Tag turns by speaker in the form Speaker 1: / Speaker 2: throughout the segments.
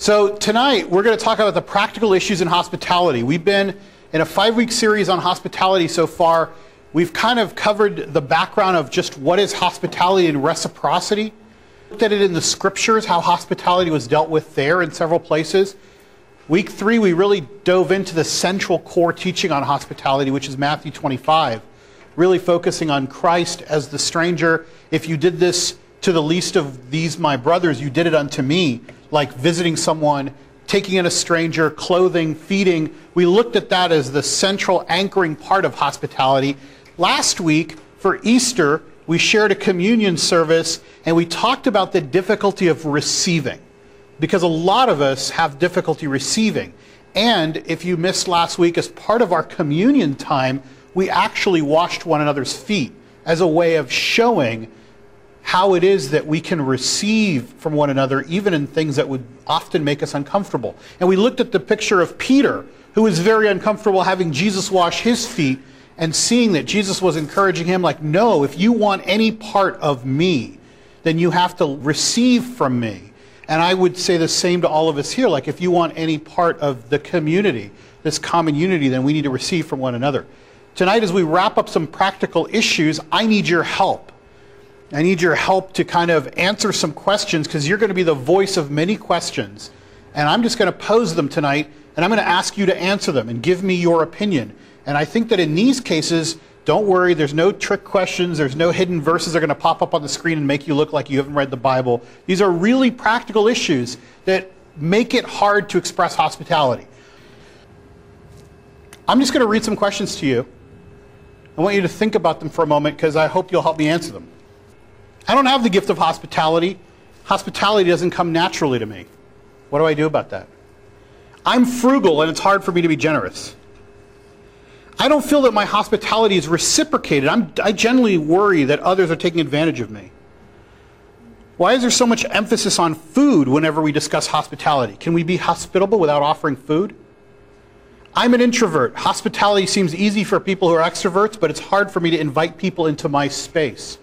Speaker 1: So, tonight we're going to talk about the practical issues in hospitality. We've been in a five week series on hospitality so far. We've kind of covered the background of just what is hospitality and reciprocity. Looked at it in the scriptures, how hospitality was dealt with there in several places. Week three, we really dove into the central core teaching on hospitality, which is Matthew 25, really focusing on Christ as the stranger. If you did this to the least of these, my brothers, you did it unto me like visiting someone, taking in a stranger, clothing, feeding. We looked at that as the central anchoring part of hospitality. Last week, for Easter, we shared a communion service and we talked about the difficulty of receiving because a lot of us have difficulty receiving. And if you missed last week, as part of our communion time, we actually washed one another's feet as a way of showing how it is that we can receive from one another, even in things that would often make us uncomfortable. And we looked at the picture of Peter, who was very uncomfortable having Jesus wash his feet, and seeing that Jesus was encouraging him, like, no, if you want any part of me, then you have to receive from me. And I would say the same to all of us here. Like, if you want any part of the community, this common unity, then we need to receive from one another. Tonight, as we wrap up some practical issues, I need your help. I need your help to kind of answer some questions because you're going to be the voice of many questions. And I'm just going to pose them tonight and I'm going to ask you to answer them and give me your opinion. And I think that in these cases, don't worry, there's no trick questions, there's no hidden verses that are going to pop up on the screen and make you look like you haven't read the Bible. These are really practical issues that make it hard to express hospitality. I'm just going to read some questions to you. I want you to think about them for a moment because I hope you'll help me answer them. I don't have the gift of hospitality. Hospitality doesn't come naturally to me. What do I do about that? I'm frugal and it's hard for me to be generous. I don't feel that my hospitality is reciprocated. I'm, I generally worry that others are taking advantage of me. Why is there so much emphasis on food whenever we discuss hospitality? Can we be hospitable without offering food? I'm an introvert. Hospitality seems easy for people who are extroverts, but it's hard for me to invite people into my space.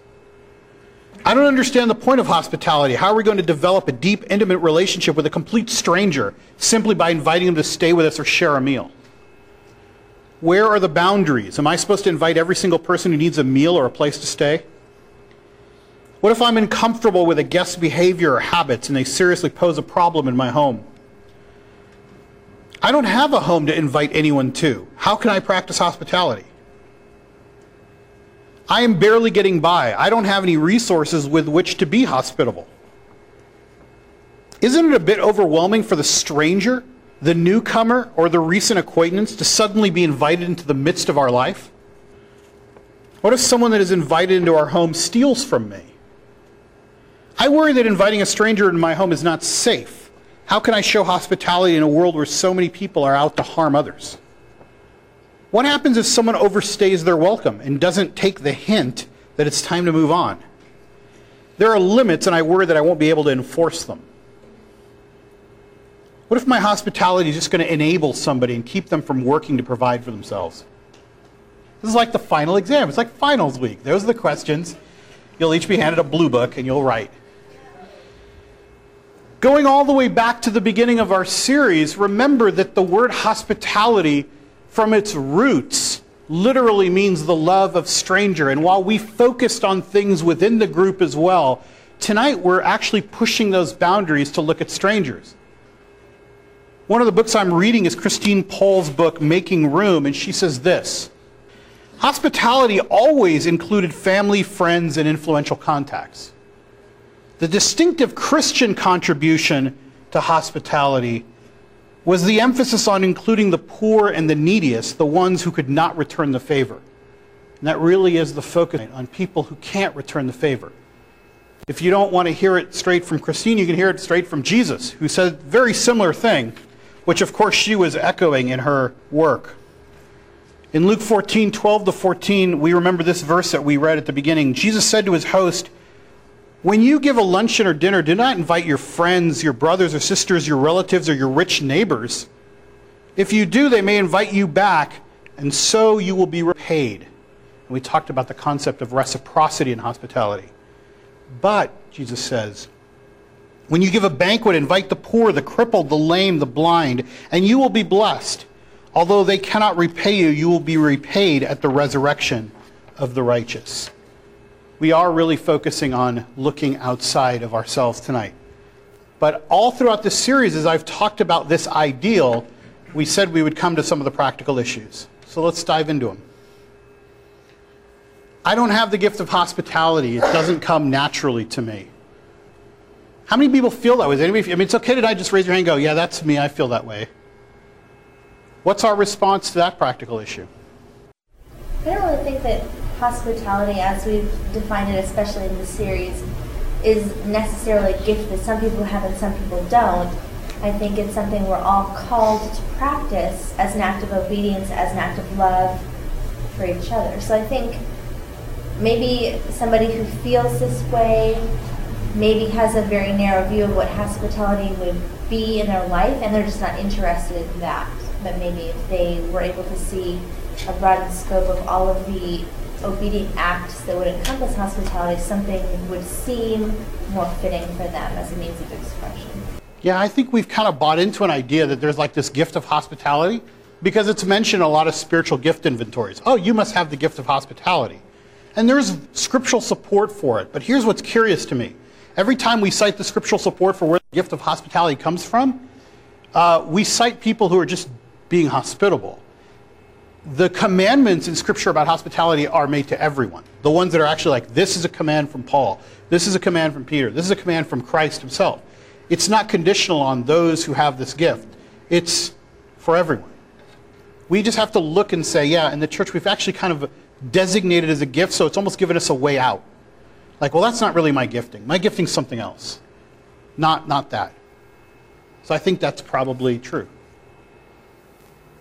Speaker 1: I don't understand the point of hospitality. How are we going to develop a deep, intimate relationship with a complete stranger simply by inviting them to stay with us or share a meal? Where are the boundaries? Am I supposed to invite every single person who needs a meal or a place to stay? What if I'm uncomfortable with a guest's behavior or habits and they seriously pose a problem in my home? I don't have a home to invite anyone to. How can I practice hospitality? I am barely getting by. I don't have any resources with which to be hospitable. Isn't it a bit overwhelming for the stranger, the newcomer, or the recent acquaintance to suddenly be invited into the midst of our life? What if someone that is invited into our home steals from me? I worry that inviting a stranger into my home is not safe. How can I show hospitality in a world where so many people are out to harm others? What happens if someone overstays their welcome and doesn't take the hint that it's time to move on? There are limits, and I worry that I won't be able to enforce them. What if my hospitality is just going to enable somebody and keep them from working to provide for themselves? This is like the final exam. It's like finals week. Those are the questions. You'll each be handed a blue book and you'll write. Going all the way back to the beginning of our series, remember that the word hospitality from its roots literally means the love of stranger. And while we focused on things within the group as well, tonight we're actually pushing those boundaries to look at strangers. One of the books I'm reading is Christine Pohl's book, Making Room, and she says this Hospitality always included family, friends, and influential contacts. The distinctive Christian contribution to hospitality was the emphasis on including the poor and the neediest, the ones who could not return the favor. And that really is the focus on people who can't return the favor. If you don't want to hear it straight from Christine, you can hear it straight from Jesus, who said a very similar thing, which of course she was echoing in her work. In Luke 14, 12 to 14, we remember this verse that we read at the beginning. Jesus said to his host, when you give a luncheon or dinner, do not invite your friends, your brothers or sisters, your relatives, or your rich neighbors. If you do, they may invite you back, and so you will be repaid. And we talked about the concept of reciprocity in hospitality. But, Jesus says, When you give a banquet, invite the poor, the crippled, the lame, the blind, and you will be blessed. Although they cannot repay you, you will be repaid at the resurrection of the righteous. We are really focusing on looking outside of ourselves tonight. But all throughout this series, as I've talked about this ideal, we said we would come to some of the practical issues. So let's dive into them. I don't have the gift of hospitality, it doesn't come naturally to me. How many people feel that way? anybody, I mean, it's okay tonight, just raise your hand and go, yeah, that's me, I feel that way. What's our response to that practical issue?
Speaker 2: I don't really think that hospitality, as we've defined it, especially in the series, is necessarily a gift that some people have and some people don't. I think it's something we're all called to practice as an act of obedience, as an act of love for each other. So I think maybe somebody who feels this way maybe has a very narrow view of what hospitality would be in their life and they're just not interested in that. But maybe if they were able to see a broadened scope of all of the obedient acts that would encompass hospitality, something would seem more fitting for them as a means of expression.
Speaker 1: Yeah, I think we've kind of bought into an idea that there's like this gift of hospitality because it's mentioned a lot of spiritual gift inventories. Oh, you must have the gift of hospitality. And there's scriptural support for it. But here's what's curious to me. Every time we cite the scriptural support for where the gift of hospitality comes from, uh, we cite people who are just being hospitable. The commandments in Scripture about hospitality are made to everyone. The ones that are actually like, this is a command from Paul, this is a command from Peter, this is a command from Christ himself. It's not conditional on those who have this gift, it's for everyone. We just have to look and say, yeah, in the church we've actually kind of designated as a gift, so it's almost given us a way out. Like, well, that's not really my gifting. My gifting's something else. Not, not that. So I think that's probably true.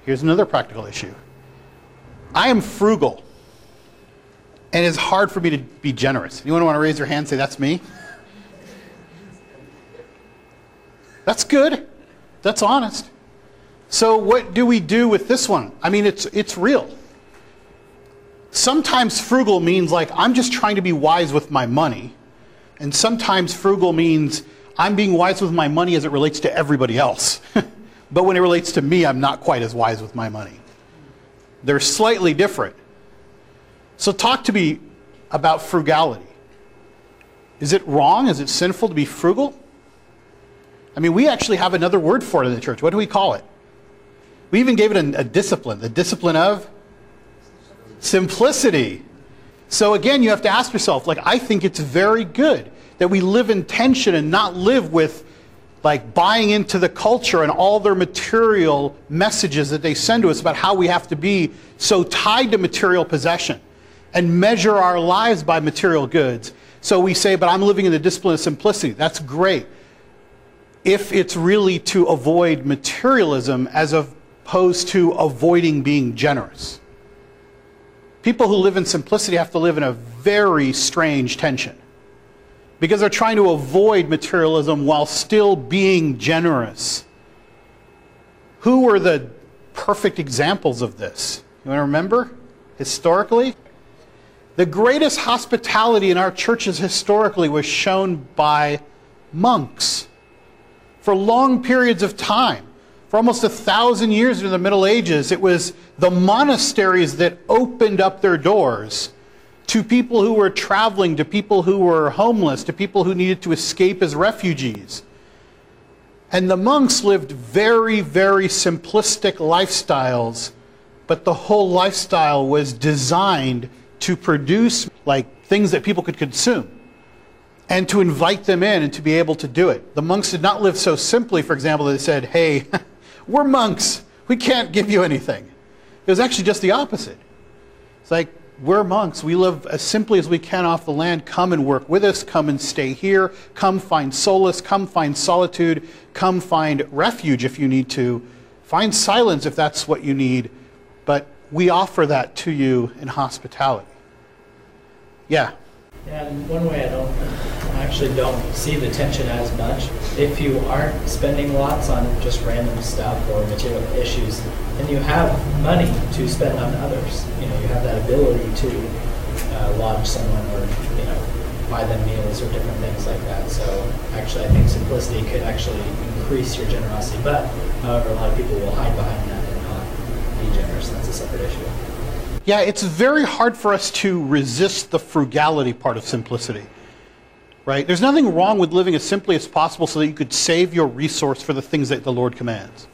Speaker 1: Here's another practical issue. I am frugal. And it's hard for me to be generous. Anyone want to raise their hand and say, that's me? That's good. That's honest. So what do we do with this one? I mean, it's, it's real. Sometimes frugal means like, I'm just trying to be wise with my money. And sometimes frugal means I'm being wise with my money as it relates to everybody else. but when it relates to me, I'm not quite as wise with my money. They're slightly different. So talk to me about frugality. Is it wrong? Is it sinful to be frugal? I mean, we actually have another word for it in the church. What do we call it? We even gave it a, a discipline, the discipline of Simplicity. So again, you have to ask yourself, like, I think it's very good that we live in tension and not live with like buying into the culture and all their material messages that they send to us about how we have to be so tied to material possession and measure our lives by material goods. So we say, but I'm living in the discipline of simplicity. That's great. If it's really to avoid materialism as opposed to avoiding being generous. People who live in simplicity have to live in a very strange tension because they're trying to avoid materialism while still being generous. Who were the perfect examples of this? You want to remember? Historically? The greatest hospitality in our churches historically was shown by monks for long periods of time. For almost a thousand years in the Middle Ages, it was the monasteries that opened up their doors to people who were traveling, to people who were homeless, to people who needed to escape as refugees. And the monks lived very, very simplistic lifestyles, but the whole lifestyle was designed to produce like things that people could consume and to invite them in and to be able to do it. The monks did not live so simply, for example, they said, hey, We're monks. We can't give you anything. It was actually just the opposite. It's like, we're monks. We live as simply as we can off the land. Come and work with us. Come and stay here. Come find solace. Come find solitude. Come find refuge if you need to. Find silence if that's what you need. But we offer that to you in hospitality. Yeah.
Speaker 3: Yeah, one way I don't I actually don't see the tension as much. If you aren't spending lots on just random stuff or material issues, then you have money to spend on others. You know, you have that ability to uh, lodge someone or you know buy them meals or different things like that. So actually, I think simplicity could actually increase your generosity. But however, a lot of people will hide behind that and not be generous. That's a separate issue.
Speaker 1: Yeah, it's very hard for us to resist the frugality part of simplicity. Right? There's nothing wrong with living as simply as possible so that you could save your resource for the things that the Lord commands.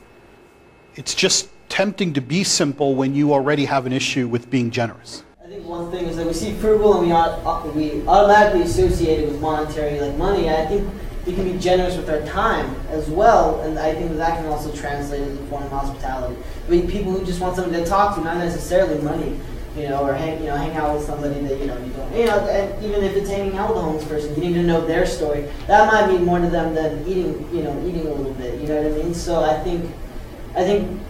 Speaker 1: It's just tempting to be simple when you already have an issue with being generous.
Speaker 4: I think one thing is that we see frugal and we, we automatically associate it with monetary, like money. I think we can be generous with our time as well, and I think that, that can also translate into form of hospitality. I mean, people who just want someone to talk to, not necessarily money you know, or hang, you know, hang out with somebody that you know you don't, you know, and even if it's hanging out with a homeless person, getting to know their story, that might mean more to them than eating, you know, eating a little bit. You know what I mean? So I think, I think,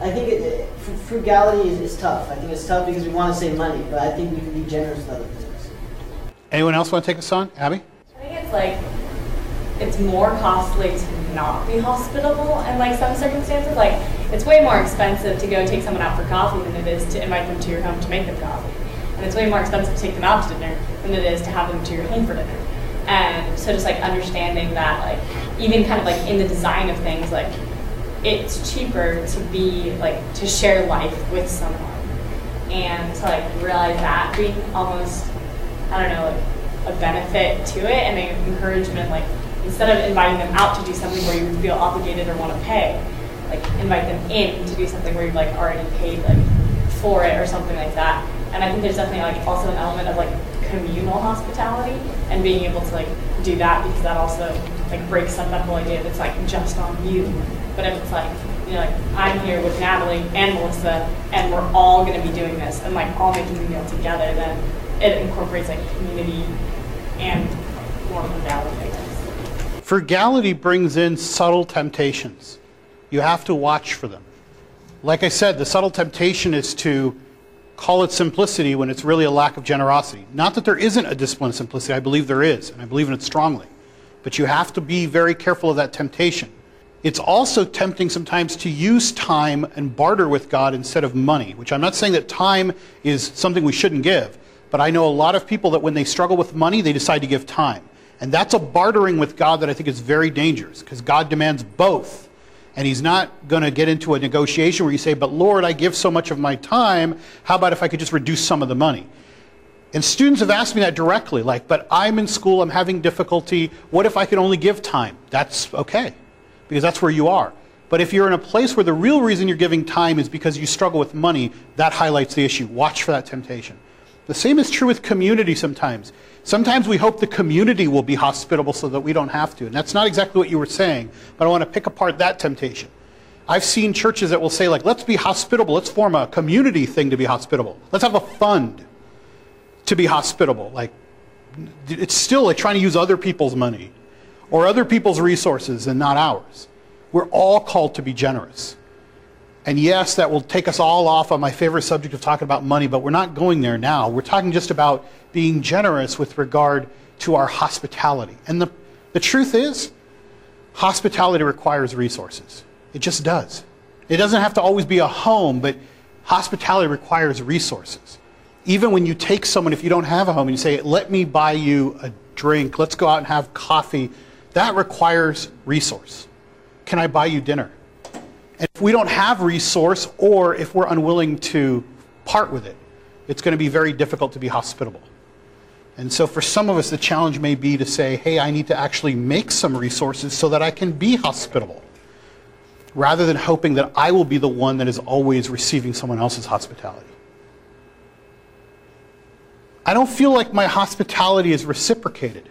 Speaker 4: I think it, it, frugality is, is tough. I think it's tough because we want to save money, but I think we can be generous with other things.
Speaker 1: Anyone else want to take this on, Abby?
Speaker 5: I think it's like it's more costly to not be hospitable in like some circumstances. Like it's way more expensive to go take someone out for coffee than it is to invite them to your home to make them coffee. And it's way more expensive to take them out to dinner than it is to have them to your home for dinner. And so just like understanding that like even kind of like in the design of things, like it's cheaper to be like to share life with someone. And to like realize that being almost I don't know, like a benefit to it and an encouragement like instead of inviting them out to do something where you feel obligated or want to pay, like invite them in to do something where you've like already paid like for it or something like that. And I think there's definitely like also an element of like communal hospitality and being able to like do that because that also like breaks up that whole idea that's like just on you. But if it's like you know, like I'm here with Natalie and Melissa, and we're all going to be doing this, and like all making the meal together, then it incorporates like community and more frugality.
Speaker 1: Frugality brings in subtle temptations. You have to watch for them. Like I said, the subtle temptation is to call it simplicity when it's really a lack of generosity. Not that there isn't a discipline of simplicity, I believe there is, and I believe in it strongly. But you have to be very careful of that temptation. It's also tempting sometimes to use time and barter with God instead of money, which I'm not saying that time is something we shouldn't give, but I know a lot of people that when they struggle with money, they decide to give time. And that's a bartering with God that I think is very dangerous because God demands both. And he's not going to get into a negotiation where you say, But Lord, I give so much of my time. How about if I could just reduce some of the money? And students have asked me that directly, like, But I'm in school, I'm having difficulty. What if I could only give time? That's okay, because that's where you are. But if you're in a place where the real reason you're giving time is because you struggle with money, that highlights the issue. Watch for that temptation. The same is true with community sometimes. Sometimes we hope the community will be hospitable so that we don't have to. And that's not exactly what you were saying, but I want to pick apart that temptation. I've seen churches that will say, like, let's be hospitable. Let's form a community thing to be hospitable. Let's have a fund to be hospitable. Like, it's still like trying to use other people's money or other people's resources and not ours. We're all called to be generous. And yes, that will take us all off on my favorite subject of talking about money, but we're not going there now. We're talking just about being generous with regard to our hospitality. And the, the truth is, hospitality requires resources. It just does. It doesn't have to always be a home, but hospitality requires resources. Even when you take someone, if you don't have a home, and you say, let me buy you a drink, let's go out and have coffee, that requires resource. Can I buy you dinner? And if we don't have resource or if we're unwilling to part with it, it's going to be very difficult to be hospitable. And so for some of us, the challenge may be to say, hey, I need to actually make some resources so that I can be hospitable, rather than hoping that I will be the one that is always receiving someone else's hospitality. I don't feel like my hospitality is reciprocated.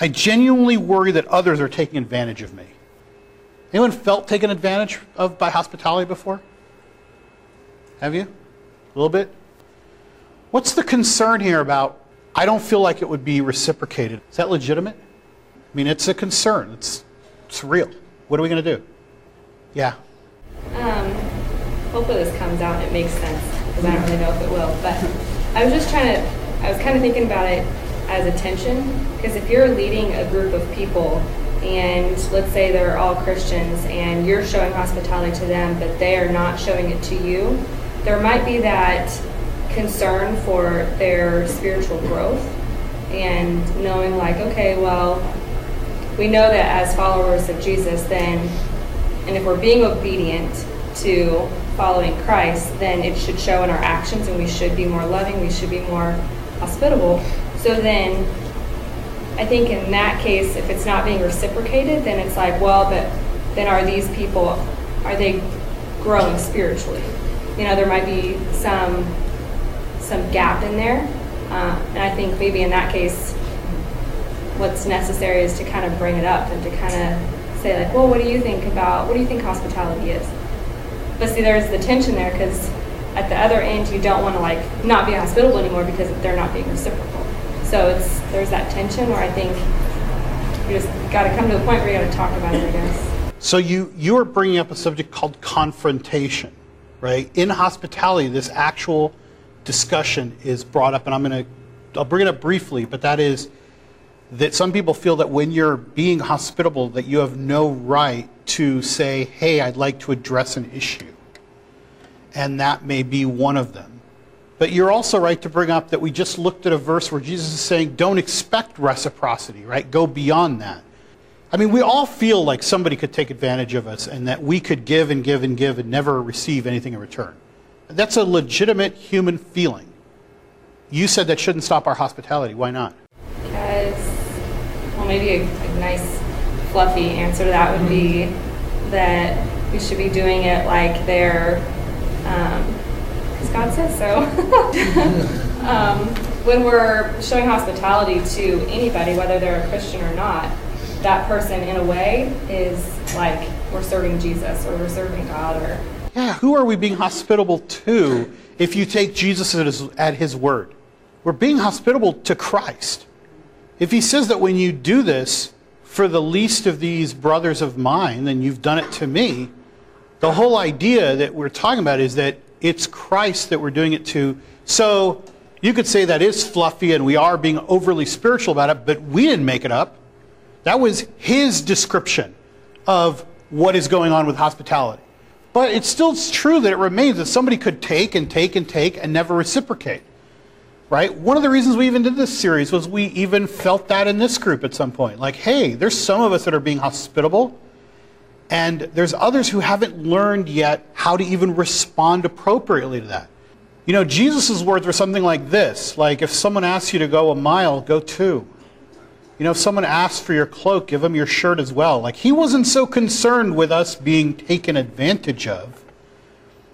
Speaker 1: I genuinely worry that others are taking advantage of me. Anyone felt taken advantage of by hospitality before? Have you? A little bit? What's the concern here about I don't feel like it would be reciprocated? Is that legitimate? I mean, it's a concern. It's, it's real. What are we going to do? Yeah.
Speaker 6: Um, hopefully this comes out and it makes sense because I don't really know if it will. But I was just trying to, I was kind of thinking about it as a tension because if you're leading a group of people and let's say they're all Christians and you're showing hospitality to them, but they are not showing it to you, there might be that concern for their spiritual growth. and knowing like, okay, well, we know that as followers of Jesus, then, and if we're being obedient to following Christ, then it should show in our actions and we should be more loving, we should be more hospitable. So then, I think in that case, if it's not being reciprocated, then it's like, well, but then are these people, are they growing spiritually? You know, there might be some some gap in there, uh, and I think maybe in that case, what's necessary is to kind of bring it up and to kind of say like, well, what do you think about what do you think hospitality is? But see, there's the tension there because at the other end, you don't want to like not be hospitable anymore because they're not being reciprocal. So it's there's that tension where I think you just got to come to the point where you got to talk about it, I guess.
Speaker 1: So you you are bringing up a subject called confrontation, right? In hospitality, this actual discussion is brought up, and I'm to I'll bring it up briefly, but that is that some people feel that when you're being hospitable, that you have no right to say, "Hey, I'd like to address an issue," and that may be one of them. But you're also right to bring up that we just looked at a verse where Jesus is saying, "Don't expect reciprocity," right? Go beyond that. I mean, we all feel like somebody could take advantage of us and that we could give and give and give and never receive anything in return. That's a legitimate human feeling. You said that shouldn't stop our hospitality. Why not?
Speaker 6: Because, well, maybe a, a nice, fluffy answer to that would be that we should be doing it like they're, because God says so. um, when we're showing hospitality to anybody, whether they're a Christian or not, that person, in a way, is like we're serving Jesus or we're serving God or.
Speaker 1: Yeah, who are we being hospitable to if you take Jesus at his, at his word? We're being hospitable to Christ. If he says that when you do this for the least of these brothers of mine, then you've done it to me, the whole idea that we're talking about is that it's Christ that we're doing it to. So you could say that is fluffy and we are being overly spiritual about it, but we didn't make it up. That was his description of what is going on with hospitality. But it's still true that it remains that somebody could take and take and take and never reciprocate. Right? One of the reasons we even did this series was we even felt that in this group at some point. Like, hey, there's some of us that are being hospitable, and there's others who haven't learned yet how to even respond appropriately to that. You know, Jesus' words were something like this like, if someone asks you to go a mile, go two. You know, if someone asks for your cloak, give them your shirt as well. Like, he wasn't so concerned with us being taken advantage of.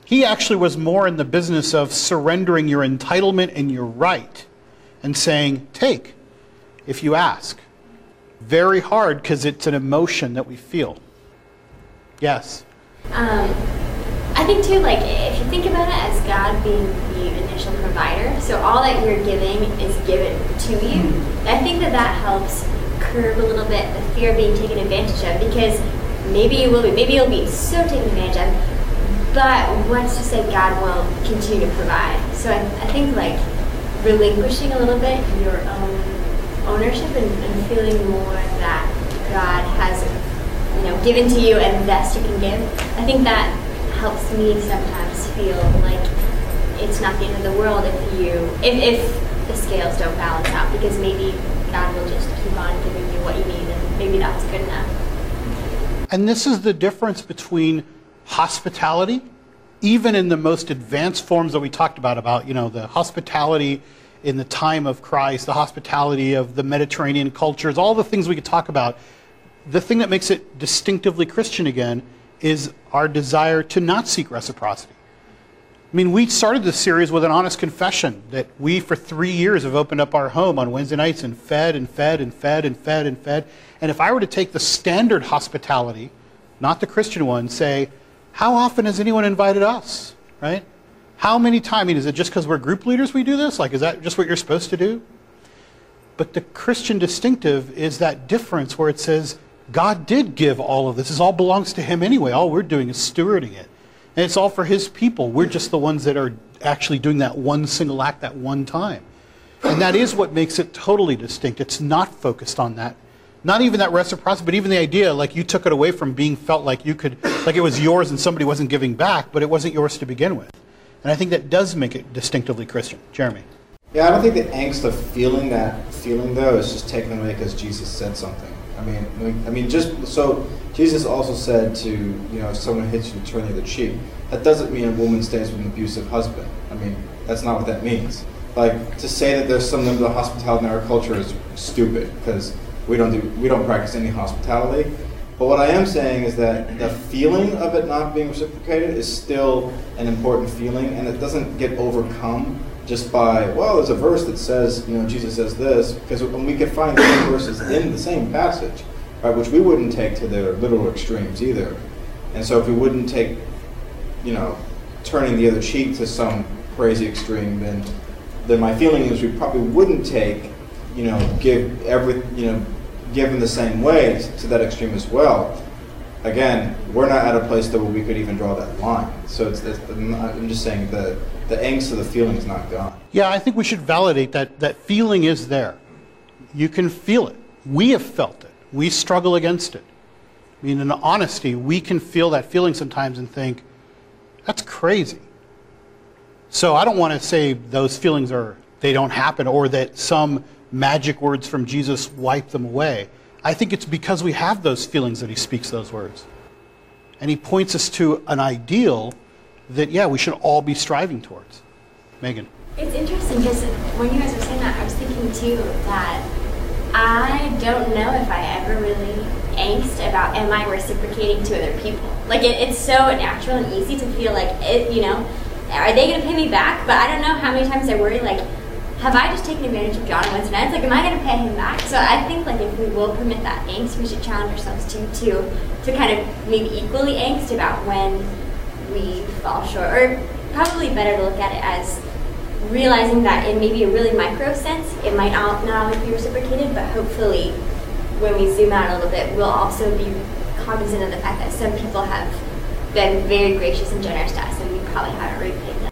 Speaker 1: He actually was more in the business of surrendering your entitlement and your right and saying, take if you ask. Very hard because it's an emotion that we feel. Yes.
Speaker 7: Um, I think too, like if you think about it as God being the initial provider, so all that you're giving is given to you. I think that that helps curb a little bit the fear of being taken advantage of because maybe you will be, maybe you'll be so taken advantage of. But what's to say God will continue to provide? So I, I think like relinquishing a little bit your own ownership and, and feeling more that God has you know given to you and the best you can give. I think that helps me sometimes feel like it's not the end of the world if you if, if the scales don't balance out because maybe God will just keep on giving you what you need and maybe that's good enough.
Speaker 1: And this is the difference between hospitality, even in the most advanced forms that we talked about, about, you know, the hospitality in the time of Christ, the hospitality of the Mediterranean cultures, all the things we could talk about. The thing that makes it distinctively Christian again is our desire to not seek reciprocity. I mean, we started this series with an honest confession that we, for three years, have opened up our home on Wednesday nights and fed and fed and fed and fed and fed. And if I were to take the standard hospitality, not the Christian one, say, how often has anyone invited us, right? How many times? I mean, is it just because we're group leaders we do this? Like, is that just what you're supposed to do? But the Christian distinctive is that difference where it says, God did give all of this. This all belongs to Him anyway. All we're doing is stewarding it. And it's all for His people. We're just the ones that are actually doing that one single act that one time. And that is what makes it totally distinct. It's not focused on that. Not even that reciprocity, but even the idea like you took it away from being felt like you could, like it was yours and somebody wasn't giving back, but it wasn't yours to begin with. And I think that does make it distinctively Christian. Jeremy.
Speaker 8: Yeah, I don't think the angst of feeling that feeling though is just taken away because Jesus said something. I mean, I mean, just so Jesus also said to you know, if someone hits you, turn the other cheek. That doesn't mean a woman stays with an abusive husband. I mean, that's not what that means. Like to say that there's some level of hospitality in our culture is stupid because we don't do we don't practice any hospitality. But what I am saying is that the feeling of it not being reciprocated is still an important feeling, and it doesn't get overcome just by well, there's a verse that says you know Jesus says this because we could find the same verses in the same passage, right, which we wouldn't take to their literal extremes either. And so if we wouldn't take, you know, turning the other cheek to some crazy extreme, then then my feeling is we probably wouldn't take, you know, give every, you know, give them the same way to that extreme as well. Again, we're not at a place that we could even draw that line. So it's, it's I'm just saying the the angst of the feeling is not gone.
Speaker 1: Yeah, I think we should validate that that feeling is there. You can feel it. We have felt it. We struggle against it. I mean, in honesty, we can feel that feeling sometimes and think, that's crazy. So I don't want to say those feelings are they don't happen or that some magic words from Jesus wipe them away. I think it's because we have those feelings that he speaks those words. And he points us to an ideal that yeah, we should all be striving towards. Megan.
Speaker 7: It's interesting because when you guys were saying that, I was thinking too that I don't know if I ever really angst about am I reciprocating to other people. Like it, it's so natural and easy to feel like it, you know, are they going to pay me back? But I don't know how many times I worry, like, have I just taken advantage of John once and Like, am I going to pay him back? So I think, like, if we will permit that angst, we should challenge ourselves too, to, to kind of maybe equally angst about when we fall short. Or probably better to look at it as realizing that in maybe a really micro sense, it might not, not always be reciprocated, but hopefully when we zoom out a little bit, we'll also be cognizant of the fact that some people have been very gracious and generous to us, and we probably haven't repaid them.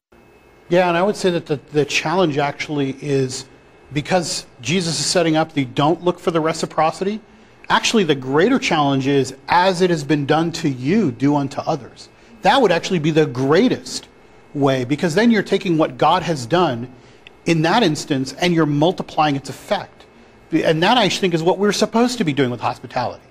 Speaker 1: Yeah, and I would say that the, the challenge actually is because Jesus is setting up the don't look for the reciprocity. Actually, the greater challenge is as it has been done to you, do unto others. That would actually be the greatest way because then you're taking what God has done in that instance and you're multiplying its effect. And that I think is what we're supposed to be doing with hospitality.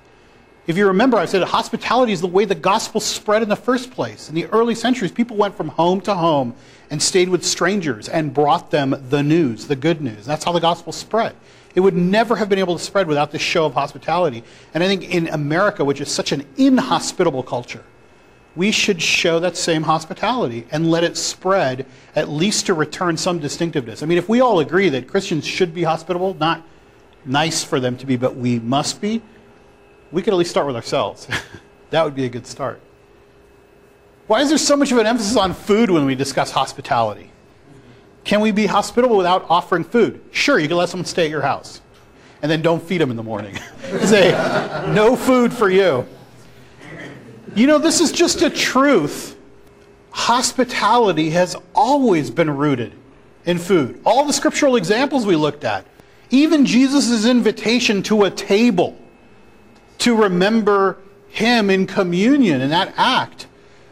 Speaker 1: If you remember, I said hospitality is the way the gospel spread in the first place. In the early centuries, people went from home to home and stayed with strangers and brought them the news, the good news. That's how the gospel spread. It would never have been able to spread without this show of hospitality. And I think in America, which is such an inhospitable culture, we should show that same hospitality and let it spread, at least to return some distinctiveness. I mean, if we all agree that Christians should be hospitable, not nice for them to be, but we must be, we could at least start with ourselves. that would be a good start. Why is there so much of an emphasis on food when we discuss hospitality? Can we be hospitable without offering food? Sure, you can let someone stay at your house. And then don't feed them in the morning. Say, no food for you. You know, this is just a truth. Hospitality has always been rooted in food. All the scriptural examples we looked at, even Jesus' invitation to a table to remember Him in communion in that act.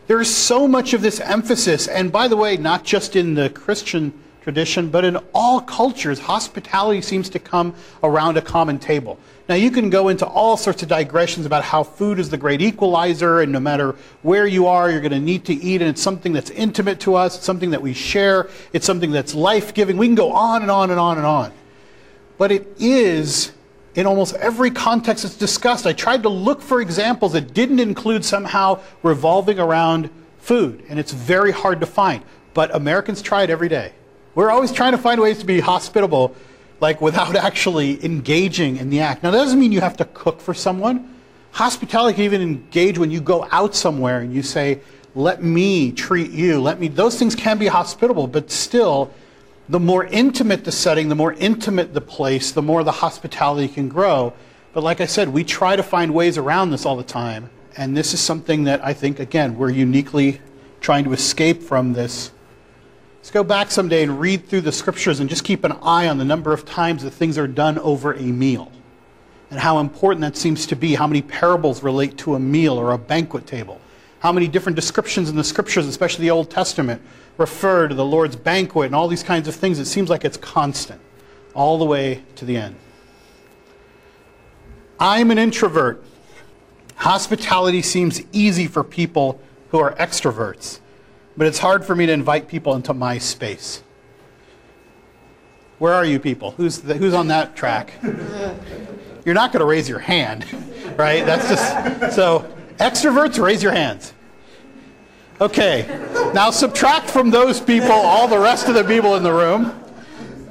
Speaker 1: There is so much of this emphasis, and by the way, not just in the Christian tradition, but in all cultures, hospitality seems to come around a common table. Now, you can go into all sorts of digressions about how food is the great equalizer, and no matter where you are, you're going to need to eat, and it's something that's intimate to us, it's something that we share, it's something that's life giving. We can go on and on and on and on. But it is in almost every context it's discussed. I tried to look for examples that didn't include somehow revolving around food, and it's very hard to find. But Americans try it every day. We're always trying to find ways to be hospitable, like without actually engaging in the act. Now, that doesn't mean you have to cook for someone. Hospitality can even engage when you go out somewhere and you say, let me treat you. Let me. Those things can be hospitable, but still, the more intimate the setting, the more intimate the place, the more the hospitality can grow. But like I said, we try to find ways around this all the time. And this is something that I think, again, we're uniquely trying to escape from this. Let's go back someday and read through the scriptures and just keep an eye on the number of times that things are done over a meal and how important that seems to be, how many parables relate to a meal or a banquet table. how many different descriptions in the scriptures, especially the Old Testament, refer to the Lord's banquet and all these kinds of things. It seems like it's constant all the way to the end. I'm an introvert. Hospitality seems easy for people who are extroverts, but it's hard for me to invite people into my space. Where are you people? Who's, the, who's on that track? You're not going to raise your hand, right? That's just so extroverts raise your hands. Okay. Now subtract from those people all the rest of the people in the room.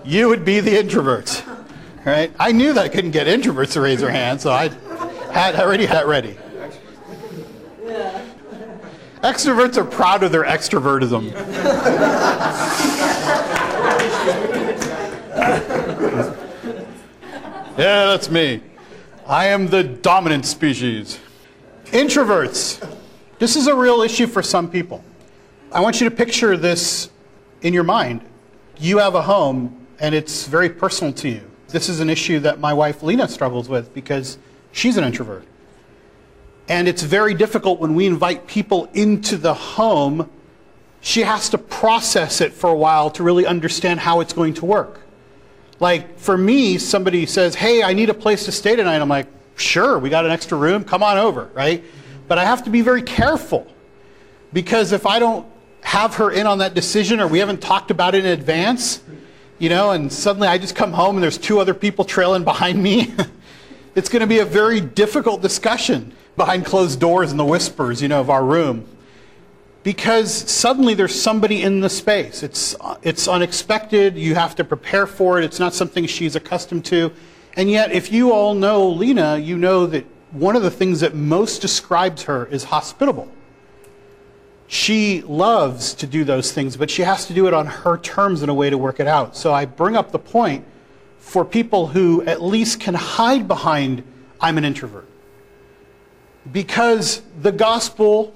Speaker 1: You would be the introverts. Right? I knew that I couldn't get introverts to raise their hands, so I had already had ready. Extroverts are proud of their extrovertism. yeah, that's me. I am the dominant species. Introverts. This is a real issue for some people. I want you to picture this in your mind. You have a home and it's very personal to you. This is an issue that my wife Lena struggles with because she's an introvert. And it's very difficult when we invite people into the home. She has to process it for a while to really understand how it's going to work. Like for me, somebody says, Hey, I need a place to stay tonight. I'm like, Sure, we got an extra room. Come on over, right? But I have to be very careful because if I don't have her in on that decision or we haven't talked about it in advance, you know, and suddenly I just come home and there's two other people trailing behind me, it's going to be a very difficult discussion behind closed doors and the whispers, you know, of our room. Because suddenly there's somebody in the space. It's, it's unexpected. You have to prepare for it. It's not something she's accustomed to. And yet, if you all know Lena, you know that one of the things that most describes her is hospitable. She loves to do those things, but she has to do it on her terms in a way to work it out. So I bring up the point for people who at least can hide behind, I'm an introvert. Because the gospel,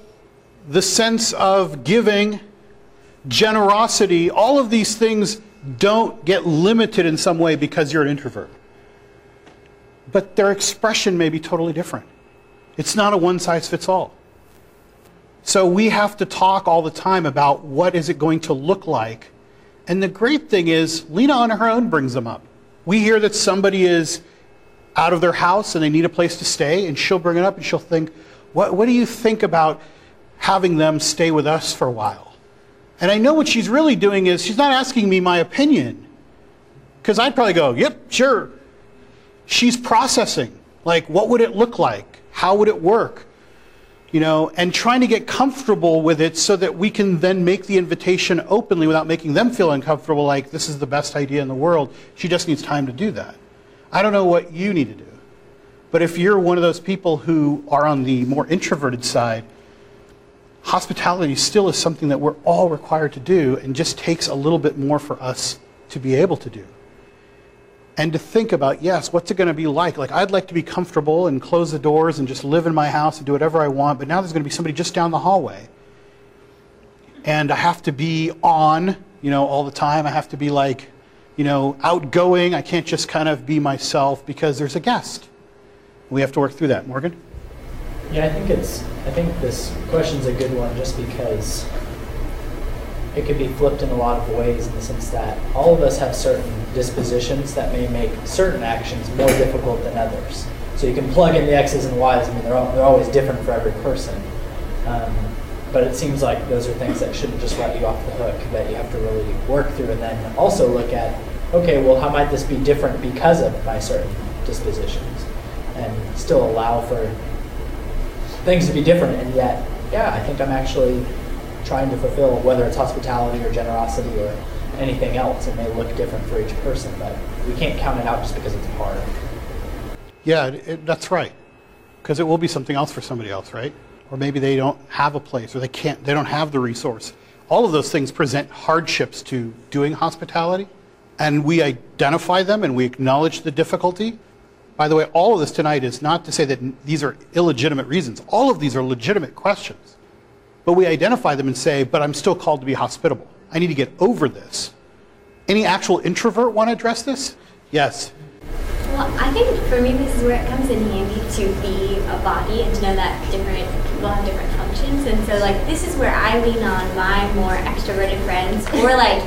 Speaker 1: the sense of giving, generosity, all of these things don't get limited in some way because you're an introvert but their expression may be totally different. It's not a one size fits all. So we have to talk all the time about what is it going to look like. And the great thing is, Lena on her own brings them up. We hear that somebody is out of their house and they need a place to stay, and she'll bring it up and she'll think, what, what do you think about having them stay with us for a while? And I know what she's really doing is she's not asking me my opinion. Because I'd probably go, yep, sure, she's processing like what would it look like how would it work you know and trying to get comfortable with it so that we can then make the invitation openly without making them feel uncomfortable like this is the best idea in the world. She just needs time to do that. I don't know what you need to do but if you're one of those people who are on the more introverted side hospitality still is something that we're all required to do and just takes a little bit more for us to be able to do and to think about, yes, what's it going to be like? Like, I'd like to be comfortable and close the doors and just live in my house and do whatever I want, but now there's going to be somebody just down the hallway. And I have to be on, you know, all the time. I have to be like, you know, outgoing. I can't just kind of be myself because there's a guest. We have to work through that. Morgan?
Speaker 3: Yeah, I think it's, I think this question's a good one just because it could be flipped in a lot of ways in the sense that all of us have certain dispositions that may make certain actions more difficult than others. So you can plug in the X's and Y's. I mean, they're, all, they're always different for every person. Um, but it seems like those are things that shouldn't just let you off the hook, that you have to really work through and then also look at, okay, well, how might this be different because of my certain dispositions? And still allow for things to be different. And yet, yeah, I think I'm actually trying to fulfill, whether it's hospitality or generosity or anything else. It may look different for each person, but we can't count it out just because it's hard.
Speaker 1: Yeah, it, that's right. Because it will be something else for somebody else, right? Or maybe they don't have a place or they can't, they don't have the resource. All of those things present hardships to doing hospitality, and we identify them and we acknowledge the difficulty. By the way, all of this tonight is not to say that these are illegitimate reasons. All of these are legitimate questions. But we identify them and say, but I'm still called to be hospitable. I need to get over this. Any actual introvert want to address this? Yes.
Speaker 7: Well, I think for me, this is where it comes in handy to be a body and to know that different people have different functions. And so, like, this is where I lean on my more extroverted friends, or like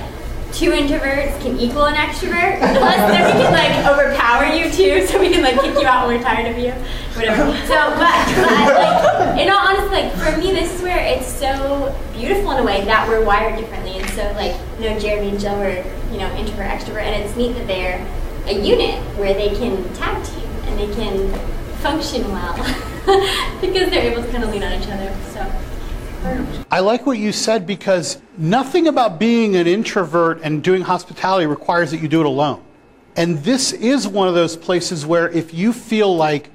Speaker 7: two introverts can equal an extrovert. Plus, then we can like overpower you too, so we can like kick you out when we're tired of you, whatever. So, but, but like, in all honesty, like for me, this is where it's so beautiful in a way that we're wired differently. And so, like, you know, Jeremy and Jill were, you know, introvert, extrovert, and it's neat that they're a unit where they can tag team and they can function well because they're able to kind of lean on each other. So.
Speaker 1: I like what you said because nothing about being an introvert and doing hospitality requires that you do it alone. And this is one of those places where if you feel like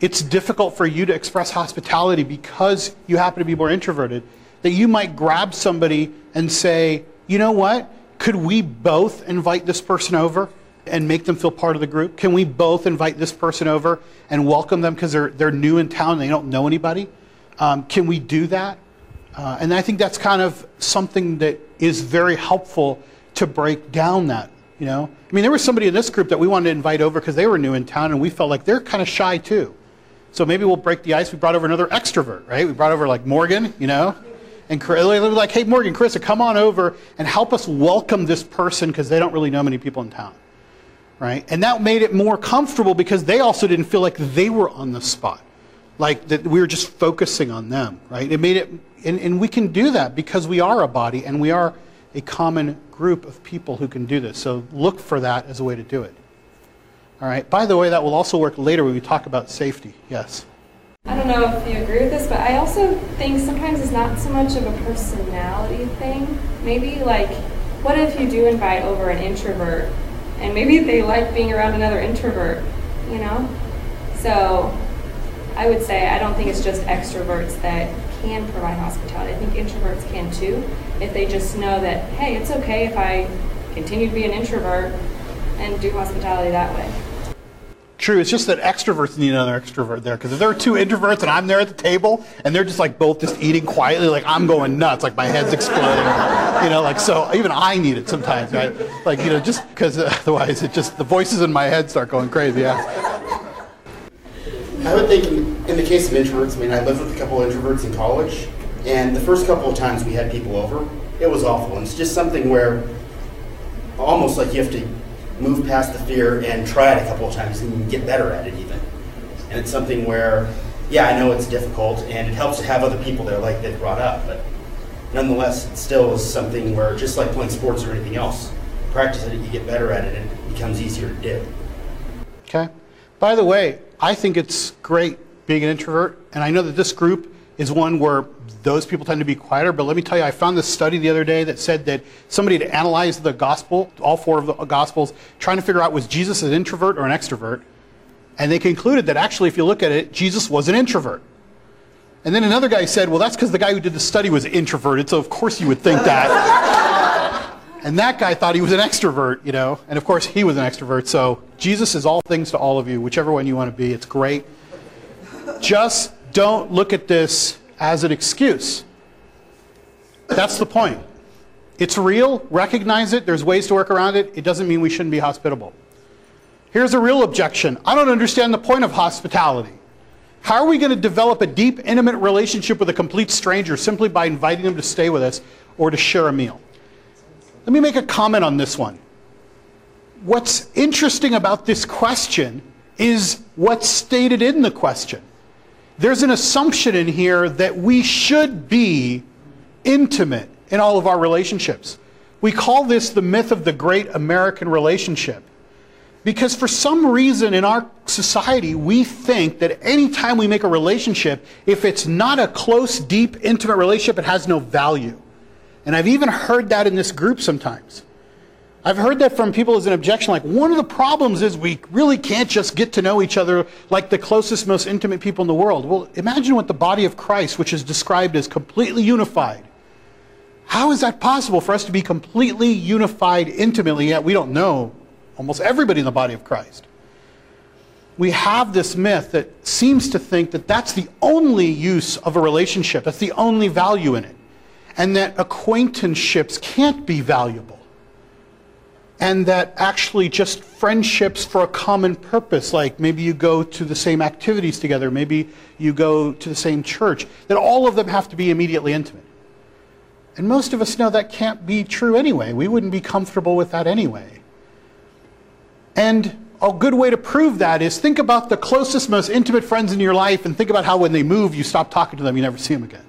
Speaker 1: it's difficult for you to express hospitality because you happen to be more introverted, that you might grab somebody and say, you know what? Could we both invite this person over and make them feel part of the group? Can we both invite this person over and welcome them because they're, they're new in town and they don't know anybody? Um, can we do that? Uh, and I think that's kind of something that is very helpful to break down that, you know? I mean, there was somebody in this group that we wanted to invite over because they were new in town and we felt like they're kind of shy too. So maybe we'll break the ice. We brought over another extrovert, right? We brought over like Morgan, you know? And Chris, were like, hey, Morgan, Chris, come on over and help us welcome this person because they don't really know many people in town, right? And that made it more comfortable because they also didn't feel like they were on the spot like that we were just focusing on them, right? It made it, and, and we can do that because we are a body and we are a common group of people who can do this. So look for that as a way to do it. All right. By the way, that will also work later when we talk about safety. Yes.
Speaker 6: I don't know if you agree with this, but I also think sometimes it's not so much of a personality thing. Maybe like, what if you do invite over an introvert, and maybe they like being around another introvert, you know? So I would say I don't think it's just extroverts that can provide hospitality. I think introverts can too, if they just know that, hey, it's okay if I continue to be an introvert and do hospitality that way.
Speaker 1: True, it's just that extroverts need another extrovert there. Because if there are two introverts and I'm there at the table and they're just like both just eating quietly, like I'm going nuts, like my head's exploding. you know, like so even I need it sometimes, right? Like, you know, just because uh, otherwise it just, the voices in my head start going crazy. Yeah.
Speaker 9: I would think in, the case of introverts, I mean, I lived with a couple of introverts in college, and the first couple of times we had people over, it was awful. And it's just something where almost like you have to move past the fear and try it a couple of times and get better at it even. And it's something where, yeah, I know it's difficult and it helps to have other people there like they brought up, but nonetheless, it still is something where just like playing sports or anything else, practice it, you get better at it, and it becomes easier to do.
Speaker 1: Okay. By the way, I think it's great being an introvert, and I know that this group is one where those people tend to be quieter. But let me tell you, I found this study the other day that said that somebody had analyzed the gospel, all four of the gospels, trying to figure out was Jesus an introvert or an extrovert. And they concluded that actually, if you look at it, Jesus was an introvert. And then another guy said, well, that's because the guy who did the study was introverted, so of course you would think that. and that guy thought he was an extrovert, you know. And of course he was an extrovert. So Jesus is all things to all of you, whichever one you want to be. It's great. Just don't look at this as an excuse. That's the point. It's real, recognize it, there's ways to work around it. It doesn't mean we shouldn't be hospitable. Here's a real objection I don't understand the point of hospitality. How are we going to develop a deep, intimate relationship with a complete stranger simply by inviting them to stay with us or to share a meal? Let me make a comment on this one what's interesting about this question is what's stated in the question. There's an assumption in here that we should be intimate in all of our relationships. We call this the myth of the great American relationship. Because for some reason in our society, we think that anytime we make a relationship, if it's not a close, deep, intimate relationship, it has no value. And I've even heard that in this group sometimes. I've heard that from people as an objection, like one of the problems is we really can't just get to know each other like the closest, most intimate people in the world. Well, imagine what the body of Christ, which is described as completely unified. How is that possible for us to be completely unified intimately, yet we don't know almost everybody in the body of Christ? We have this myth that seems to think that that's the only use of a relationship, that's the only value in it, and that acquaintanceships can't be valuable. and that actually just friendships for a common purpose, like maybe you go to the same activities together, maybe you go to the same church, that all of them have to be immediately intimate. And most of us know that can't be true anyway. We wouldn't be comfortable with that anyway. And a good way to prove that is think about the closest, most intimate friends in your life and think about how when they move, you stop talking to them, you never see them again.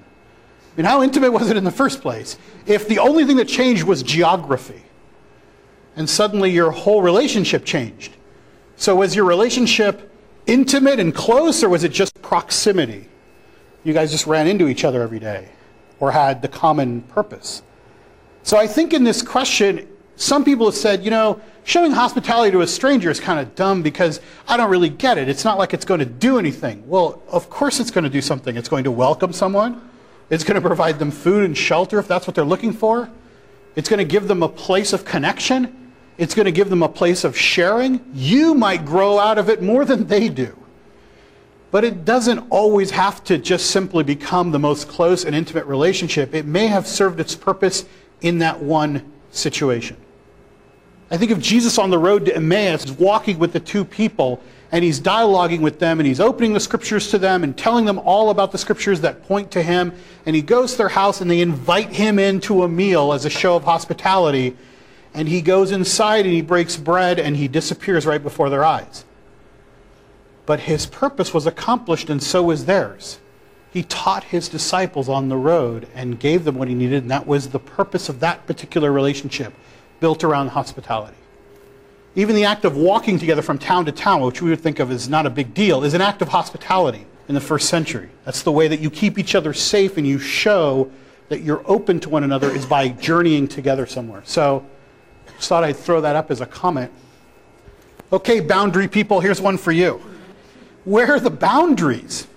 Speaker 1: I mean, how intimate was it in the first place? If the only thing that changed was geography, and suddenly your whole relationship changed. So was your relationship intimate and close, or was it just proximity? You guys just ran into each other every day, or had the common purpose. So I think in this question, some people have said, you know, showing hospitality to a stranger is kind of dumb because I don't really get it. It's not like it's going to do anything. Well, of course it's going to do something. It's going to welcome someone. It's going to provide them food and shelter if that's what they're looking for. It's going to give them a place of connection. It's going to give them a place of sharing. You might grow out of it more than they do. But it doesn't always have to just simply become the most close and intimate relationship. It may have served its purpose in that one situation. I think of Jesus on the road to Emmaus, walking with the two people, and he's dialoguing with them, and he's opening the scriptures to them and telling them all about the scriptures that point to him. And he goes to their house, and they invite him into a meal as a show of hospitality. And he goes inside and he breaks bread, and he disappears right before their eyes. But his purpose was accomplished, and so was theirs. He taught his disciples on the road and gave them what he needed, and that was the purpose of that particular relationship built around hospitality. Even the act of walking together from town to town, which we would think of as not a big deal, is an act of hospitality in the first century. That's the way that you keep each other safe and you show that you're open to one another is by journeying together somewhere. So, just thought I'd throw that up as a comment. Okay, boundary people, here's one for you. Where are the boundaries?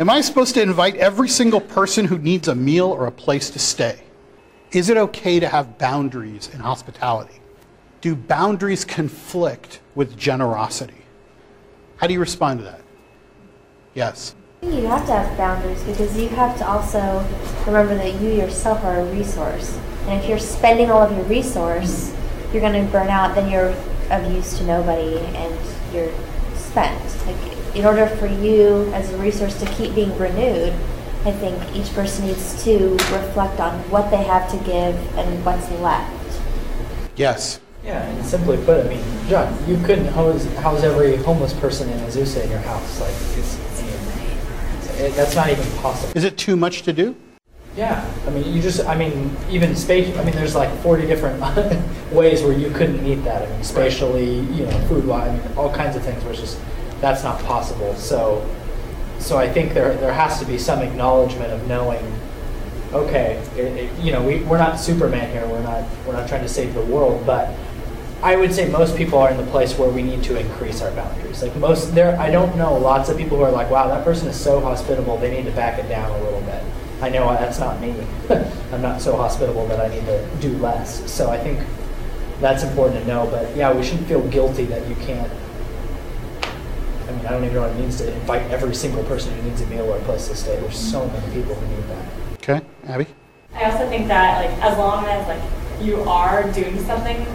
Speaker 1: Am I supposed to invite every single person who needs a meal or a place to stay? Is it okay to have boundaries in hospitality? Do boundaries conflict with generosity? How do you respond to that? Yes.
Speaker 2: You have to have boundaries because you have to also remember that you yourself are a resource. And if you're spending all of your resource, you're going to burn out, then you're of use to nobody and you're spent. Like in order for you as a resource to keep being renewed, I think each person needs to reflect on what they have to give and what's left.
Speaker 1: Yes.
Speaker 3: Yeah, and simply put, I mean, John, you couldn't house, house every homeless person in Azusa in your house. Like, it's, it, that's not even possible.
Speaker 1: Is it too much to do?
Speaker 3: Yeah, I mean, you just, I mean, even space, I mean, there's like 40 different ways where you couldn't meet that. I mean, spatially, you know, food wise, I mean, all kinds of things where it's just, that's not possible. So, so I think there, there has to be some acknowledgement of knowing, okay, it, it, you know, we, we're not Superman here. We're not, we're not trying to save the world, but I would say most people are in the place where we need to increase our boundaries. Like most there, I don't know lots of people who are like, wow, that person is so hospitable. They need to back it down a little bit. I know that's not me. I'm not so hospitable that I need to do less. So I think that's important to know. But yeah, we shouldn't feel guilty that you can't I mean, I don't even know what it means to invite every single person who needs a meal or a place to stay. There's so many people who need that.
Speaker 1: Okay, Abby.
Speaker 5: I also think that like as long as like you are doing something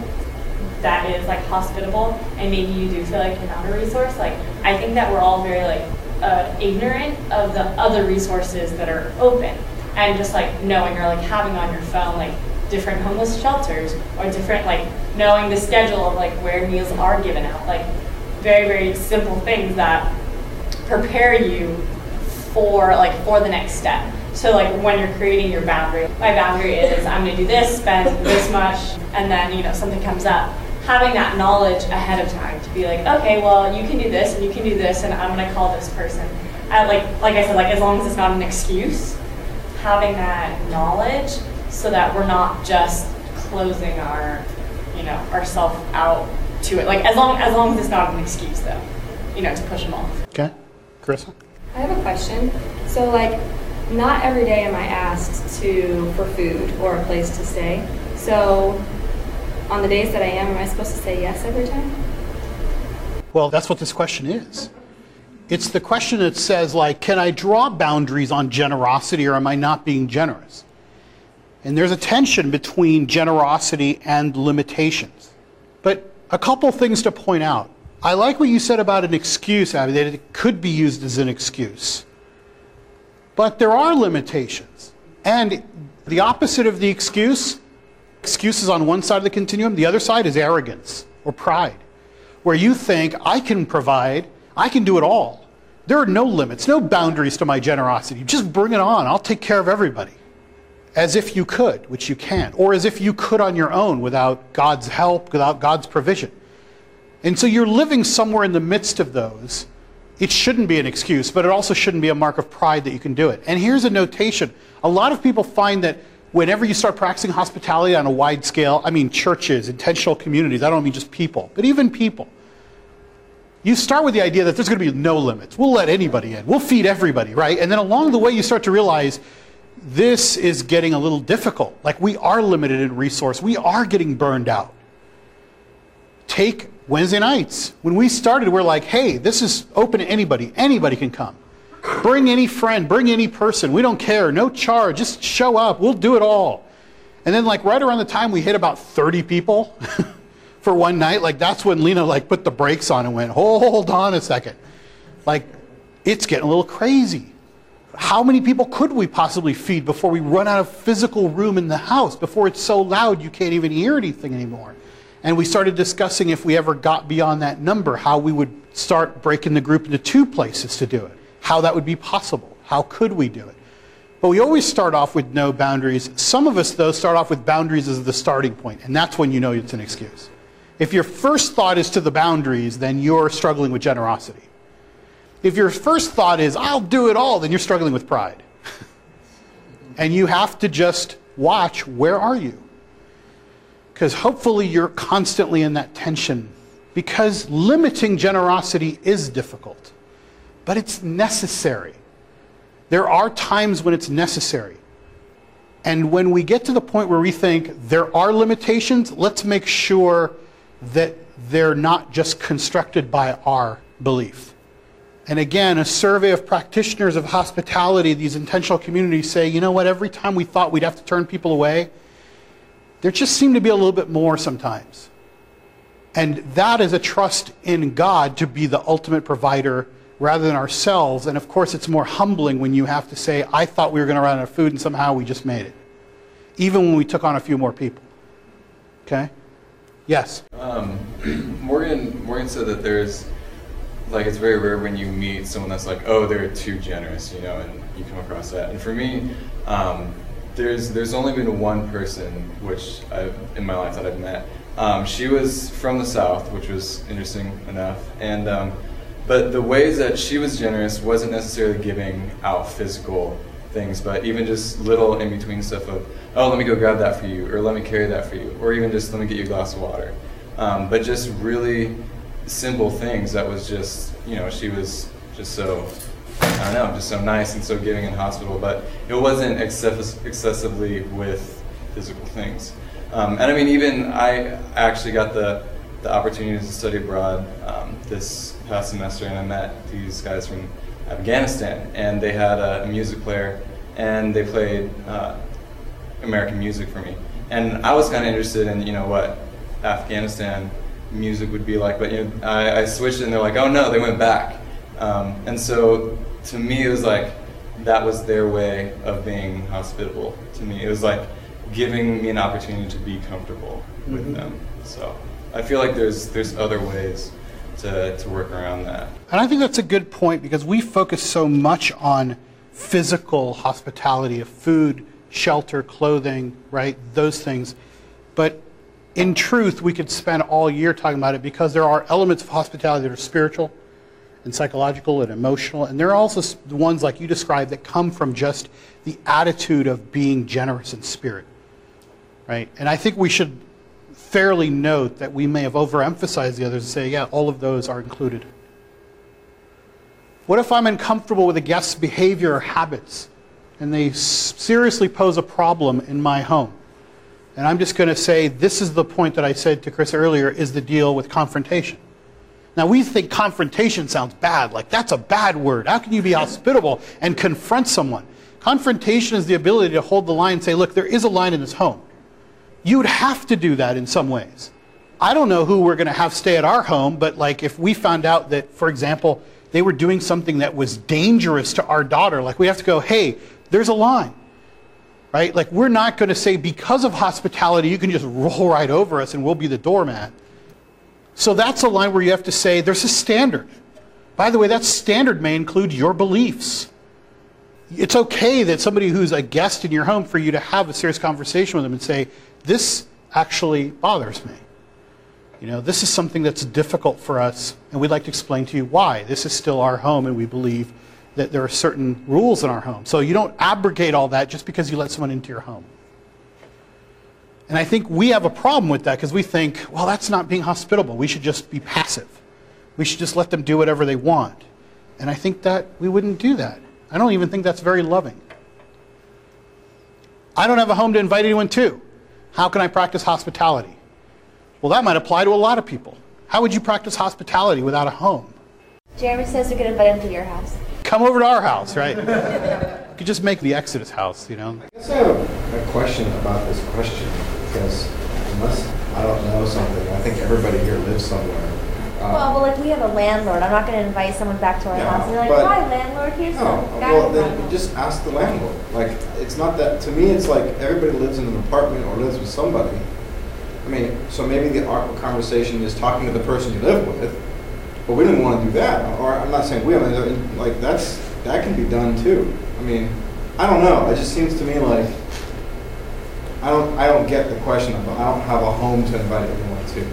Speaker 5: that is like hospitable and maybe you do feel like you're not a resource, like I think that we're all very like uh, ignorant of the other resources that are open and just like knowing or like having on your phone like different homeless shelters or different like knowing the schedule of like where meals are given out like very, very simple things that prepare you for like for the next step. So like when you're creating your boundary, my boundary is I'm gonna do this, spend this much, and then you know something comes up. Having that knowledge ahead of time to be like, okay, well you can do this and you can do this, and I'm gonna call this person. I, like like I said, like as long as it's not an excuse, having that knowledge so that we're not just closing our you know ourself out to it. Like as long as long as it's not an excuse, though, you know, to push them off.
Speaker 1: Okay, Carissa.
Speaker 6: I have a question. So, like, not every day am I asked to for food or a place to stay. So, on the days that I am, am I supposed to say yes every time?
Speaker 1: Well, that's what this question is. It's the question that says, like, can I draw boundaries on generosity or am I not being generous? And there's a tension between generosity and limitations. But a couple things to point out. I like what you said about an excuse, Abby, that it could be used as an excuse. But there are limitations. And the opposite of the excuse, excuse is on one side of the continuum, the other side is arrogance or pride, where you think, I can provide, I can do it all. There are no limits, no boundaries to my generosity. Just bring it on, I'll take care of everybody. As if you could, which you can't, or as if you could on your own without God's help, without God's provision. And so you're living somewhere in the midst of those. It shouldn't be an excuse, but it also shouldn't be a mark of pride that you can do it. And here's a notation. A lot of people find that whenever you start practicing hospitality on a wide scale, I mean churches, intentional communities, I don't mean just people, but even people, you start with the idea that there's going to be no limits. We'll let anybody in. We'll feed everybody, right? And then along the way, you start to realize this is getting a little difficult. Like we are limited in resource. We are getting burned out. Take Wednesday nights. When we started, we're like, hey, this is open to anybody. Anybody can come. Bring any friend, bring any person. We don't care. No charge. Just show up. We'll do it all. And then, like, right around the time we hit about 30 people for one night, like, that's when Lena, like, put the brakes on and went, hold on a second. Like, it's getting a little crazy. How many people could we possibly feed before we run out of physical room in the house, before it's so loud you can't even hear anything anymore? And we started discussing if we ever got beyond that number, how we would start breaking the group into two places to do it, how that would be possible, how could we do it. But we always start off with no boundaries. Some of us, though, start off with boundaries as the starting point, and that's when you know it's an excuse. If your first thought is to the boundaries, then you're struggling with generosity. If your first thought is, I'll do it all, then you're struggling with pride. and you have to just watch where are you? Because hopefully you're constantly in that tension. Because limiting generosity is difficult, but it's necessary. There are times when it's necessary. And when we get to the point where we think there are limitations, let's make sure that they're not just constructed by our belief. And again, a survey of practitioners of hospitality, these intentional communities say, you know what, every time we thought we'd have to turn people away, there just seemed to be a little bit more sometimes. And that is a trust in God to be the ultimate provider rather than ourselves. And of course, it's more humbling when you have to say, I thought we were going to run out of food and somehow we just made it. Even when we took on a few more people. Okay? Yes?
Speaker 10: Um, Morgan, Morgan said that there's, like, it's very rare when you meet someone that's like, oh, they're too generous, you know, and you come across that. And for me, um, there's there's only been one person which I've, in my life that I've met. Um, she was from the south, which was interesting enough, and um, but the ways that she was generous wasn't necessarily giving out physical things, but even just little in between stuff of oh let me go grab that for you, or let me carry that for you, or even just let me get you a glass of water. Um, but just really simple things that was just you know she was just so I don't know, just so nice and so giving in hospital, but it wasn't excess- excessively with physical things. Um, and I mean, even I actually got the, the opportunity to study abroad um, this past semester, and I met these guys from Afghanistan, and they had a, a music player, and they played uh, American music for me. And I was kind of interested in, you know, what Afghanistan music would be like, but you know, I, I switched, and they're like, oh no, they went back. Um, and so to me, it was like that was their way of being hospitable to me. It was like giving me an opportunity to be comfortable with mm-hmm. them. So I feel like there's there's other ways to, to work around that.
Speaker 1: And I think that's a good point because we focus so much on physical hospitality of food, shelter, clothing, right? Those things. But in truth, we could spend all year talking about it because there are elements of hospitality that are spiritual and psychological and emotional. And there are also the ones like you described that come from just the attitude of being generous in spirit. Right? And I think we should fairly note that we may have overemphasized the others and say, yeah, all of those are included. What if I'm uncomfortable with a guest's behavior or habits and they seriously pose a problem in my home? And I'm just going to say, this is the point that I said to Chris earlier, is the deal with confrontation. Now, we think confrontation sounds bad, like that's a bad word. How can you be hospitable and confront someone? Confrontation is the ability to hold the line and say, look, there is a line in this home. You would have to do that in some ways. I don't know who we're going to have stay at our home, but like if we found out that, for example, they were doing something that was dangerous to our daughter, like we have to go, hey, there's a line. Right? Like we're not going to say because of hospitality you can just roll right over us and we'll be the doormat. So that's a line where you have to say there's a standard. By the way, that standard may include your beliefs. It's okay that somebody who's a guest in your home for you to have a serious conversation with them and say, this actually bothers me. You know, this is something that's difficult for us, and we'd like to explain to you why. This is still our home, and we believe that there are certain rules in our home. So you don't abrogate all that just because you let someone into your home. And I think we have a problem with that because we think, well, that's not being hospitable. We should just be passive. We should just let them do whatever they want. And I think that we wouldn't do that. I don't even think that's very loving. I don't have a home to invite anyone to. How can I practice hospitality? Well, that might apply to a lot of people. How would you practice hospitality without a home?
Speaker 2: Jeremy says we could invite him to your house.
Speaker 1: Come over to our house, right? you could just make the Exodus house, you know?
Speaker 8: I guess I have a question about this question because unless I don't know something, I think everybody here lives somewhere. Um,
Speaker 2: Well, well, like we have a landlord. I'm not going to invite someone back to our
Speaker 8: Yeah,
Speaker 2: house and be like, "Hi, landlord. Here's
Speaker 8: No,
Speaker 2: some guy."
Speaker 8: well, then
Speaker 2: house."
Speaker 8: just ask the landlord. Like, it's not that, to me, it's like everybody lives in an apartment or lives with somebody. I mean, so maybe the awkward conversation is talking to the person you live with, but we didn't want to do that. Or, I'm not saying we, I mean, like, that's, that can be done too. I mean, I don't know, it just seems to me like, I don't, I don't get the question of, I don't have a home to invite anyone to.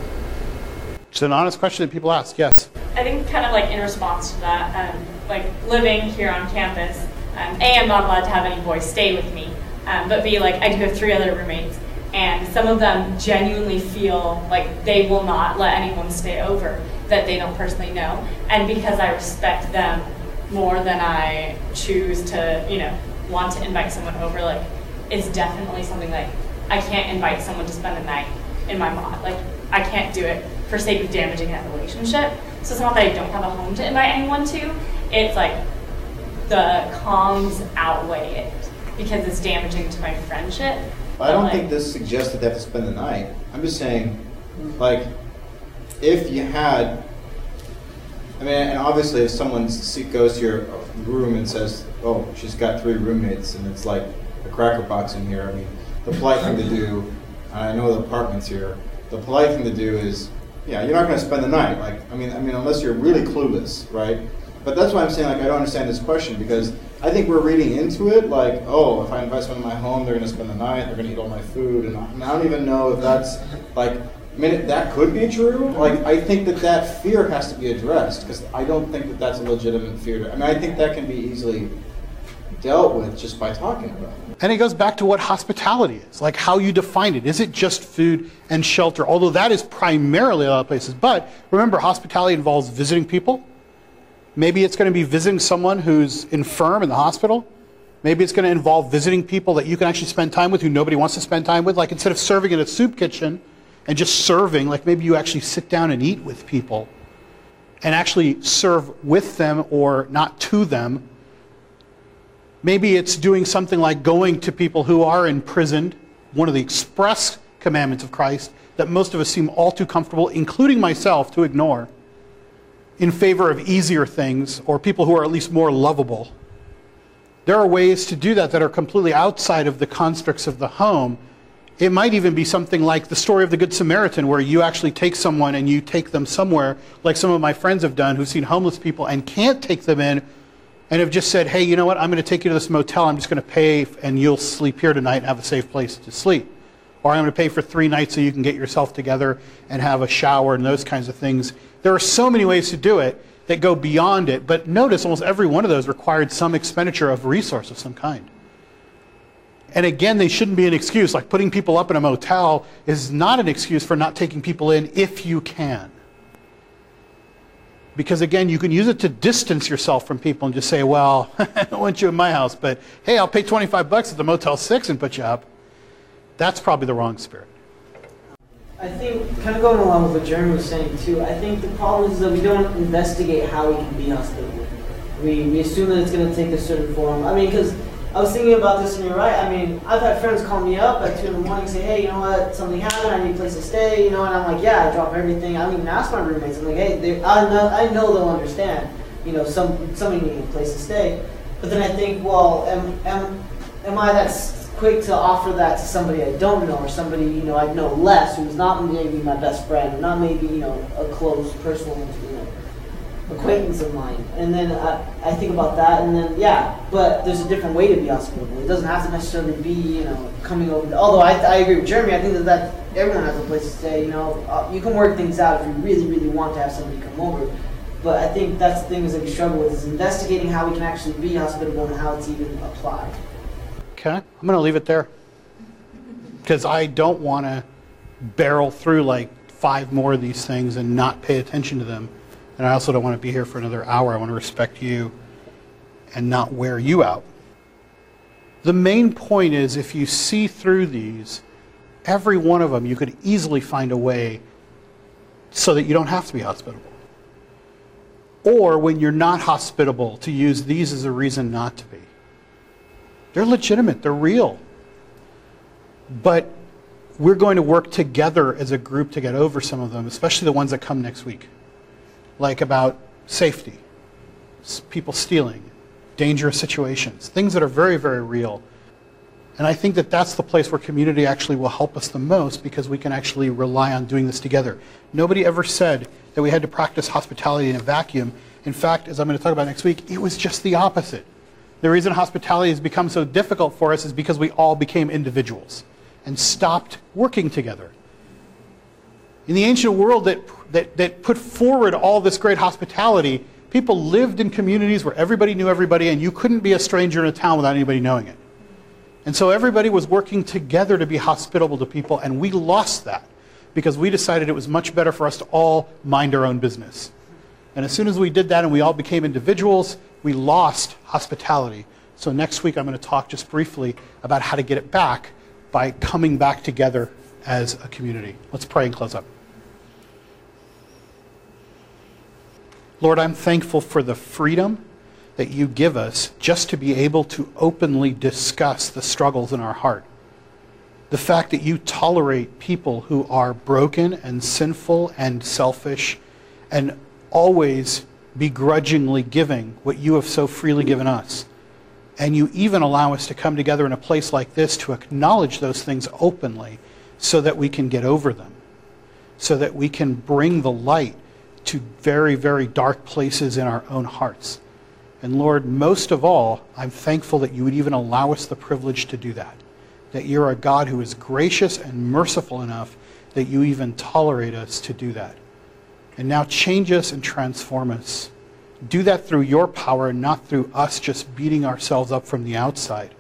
Speaker 1: It's an honest question that people ask, yes.
Speaker 5: I think kind of like in response to that, um, like living here on campus, um, A, I'm not allowed to have any boys stay with me, um, but B, like I do have three other roommates, and some of them genuinely feel like they will not let anyone stay over that they don't personally know, and because I respect them more than I choose to, you know, want to invite someone over, like it's definitely something like I can't invite someone to spend the night in my mod. Like I can't do it for sake of damaging that relationship. So it's not that I don't have a home to invite anyone to. It's like the cons outweigh it because it's damaging to my friendship.
Speaker 8: I don't
Speaker 5: like,
Speaker 8: think this suggests that they have to spend the night. I'm just saying, like, if you had, I mean, and obviously if someone goes to your room and says, oh, she's got three roommates and it's like a cracker box in here, I mean, the polite thing to do, and I know the apartment's here, the polite thing to do is, yeah, you're not gonna spend the night, like, I mean, I mean, unless you're really clueless, right? But that's why I'm saying, like, I don't understand this question, because I think we're reading into it, like, oh, if I invite someone to my home, they're gonna spend the night, they're gonna eat all my food, and I, and I don't even know if that's, like, I mean, that could be true. Like, I think that that fear has to be addressed, because I don't think that that's a legitimate fear. I mean, I think that can be easily dealt with just by talking about it.
Speaker 1: And it goes back to what hospitality is, like how you define it. Is it just food and shelter? Although that is primarily a lot of places. But remember, hospitality involves visiting people. Maybe it's going to be visiting someone who's infirm in the hospital. Maybe it's going to involve visiting people that you can actually spend time with who nobody wants to spend time with. Like instead of serving in a soup kitchen and just serving, like maybe you actually sit down and eat with people and actually serve with them or not to them. Maybe it's doing something like going to people who are imprisoned, one of the express commandments of Christ that most of us seem all too comfortable, including myself, to ignore in favor of easier things or people who are at least more lovable. There are ways to do that that are completely outside of the constructs of the home. It might even be something like the story of the Good Samaritan, where you actually take someone and you take them somewhere, like some of my friends have done who've seen homeless people and can't take them in and have just said, hey, you know what, I'm going to take you to this motel, I'm just going to pay and you'll sleep here tonight and have a safe place to sleep. Or I'm going to pay for three nights so you can get yourself together and have a shower and those kinds of things. There are so many ways to do it that go beyond it, but notice almost every one of those required some expenditure of resource of some kind. And again, they shouldn't be an excuse. Like putting people up in a motel is not an excuse for not taking people in if you can. Because again, you can use it to distance yourself from people and just say, well, I don't want you in my house, but hey, I'll pay 25 bucks at the Motel 6 and put you up. That's probably the wrong spirit.
Speaker 4: I think, kind of going along with what Jeremy was saying too, I think the problem is that we don't investigate how we can be hospitable. We, we assume that it's going to take a certain form. I mean, because I was thinking about this, and you're right. I mean, I've had friends call me up at two in the morning, and say, "Hey, you know what? Something happened. I need a place to stay." You know, and I'm like, "Yeah." I drop everything. I don't even ask my roommates. I'm like, "Hey, I know, I know they'll understand." You know, some somebody needing a place to stay. But then I think, well, am am am I that quick to offer that to somebody I don't know, or somebody you know I know less, who's not maybe my best friend, not maybe you know a close personal acquaintance of mine. And then I, I think about that, and then yeah, but there's a different way to be hospitable. It doesn't have to necessarily be you know coming over. Although I, I agree with Jeremy, I think that, that everyone has a place to stay. You know, uh, you can work things out if you really really want to have somebody come over. But I think that's the things that we struggle with is investigating how we can actually be hospitable and how it's even applied.
Speaker 1: Okay, I'm going to leave it there because I don't want to barrel through like five more of these things and not pay attention to them. And I also don't want to be here for another hour. I want to respect you and not wear you out. The main point is if you see through these, every one of them, you could easily find a way so that you don't have to be hospitable. Or when you're not hospitable, to use these as a reason not to be. They're legitimate, they're real. But we're going to work together as a group to get over some of them, especially the ones that come next week. Like about safety, people stealing, dangerous situations, things that are very, very real. And I think that that's the place where community actually will help us the most because we can actually rely on doing this together. Nobody ever said that we had to practice hospitality in a vacuum. In fact, as I'm going to talk about next week, it was just the opposite. The reason hospitality has become so difficult for us is because we all became individuals and stopped working together. In the ancient world that, that, that put forward all this great hospitality, people lived in communities where everybody knew everybody, and you couldn't be a stranger in a town without anybody knowing it. And so everybody was working together to be hospitable to people, and we lost that because we decided it was much better for us to all mind our own business. And as soon as we did that and we all became individuals, we lost hospitality. So next week I'm going to talk just briefly about how to get it back by coming back together as a community. Let's pray and close up. Lord, I'm thankful for the freedom that you give us just to be able to openly discuss the struggles in our heart. The fact that you tolerate people who are broken and sinful and selfish and always begrudgingly giving what you have so freely given us. And you even allow us to come together in a place like this to acknowledge those things openly so that we can get over them, so that we can bring the light to very, very dark places in our own hearts. And Lord, most of all, I'm thankful that you would even allow us the privilege to do that. That you're a God who is gracious and merciful enough that you even tolerate us to do that. And now change us and transform us. Do that through your power, not through us just beating ourselves up from the outside.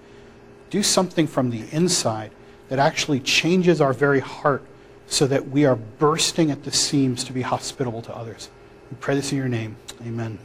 Speaker 1: Do something from the inside that actually changes our very heart so that we are bursting at the seams to be hospitable to others. We pray this in your name. Amen.